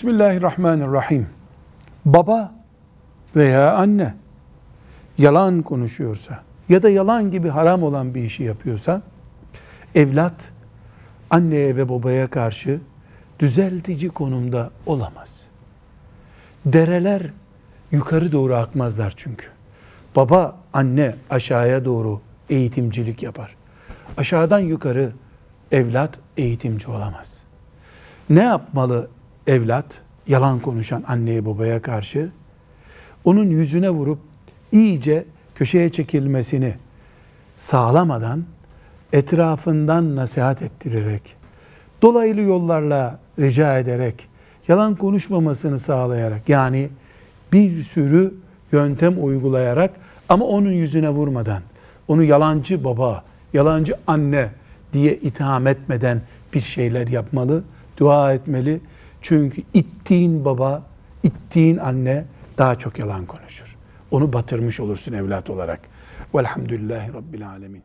Bismillahirrahmanirrahim. Baba veya anne yalan konuşuyorsa ya da yalan gibi haram olan bir işi yapıyorsa evlat anneye ve babaya karşı düzeltici konumda olamaz. Dereler yukarı doğru akmazlar çünkü. Baba, anne aşağıya doğru eğitimcilik yapar. Aşağıdan yukarı evlat eğitimci olamaz. Ne yapmalı evlat? Yalan konuşan anneye babaya karşı onun yüzüne vurup iyice köşeye çekilmesini sağlamadan etrafından nasihat ettirerek, dolaylı yollarla rica ederek, yalan konuşmamasını sağlayarak yani bir sürü yöntem uygulayarak ama onun yüzüne vurmadan, onu yalancı baba, yalancı anne diye itham etmeden bir şeyler yapmalı, dua etmeli. Çünkü ittiğin baba, ittiğin anne daha çok yalan konuşur. Onu batırmış olursun evlat olarak. Velhamdülillahi Rabbil Alemin.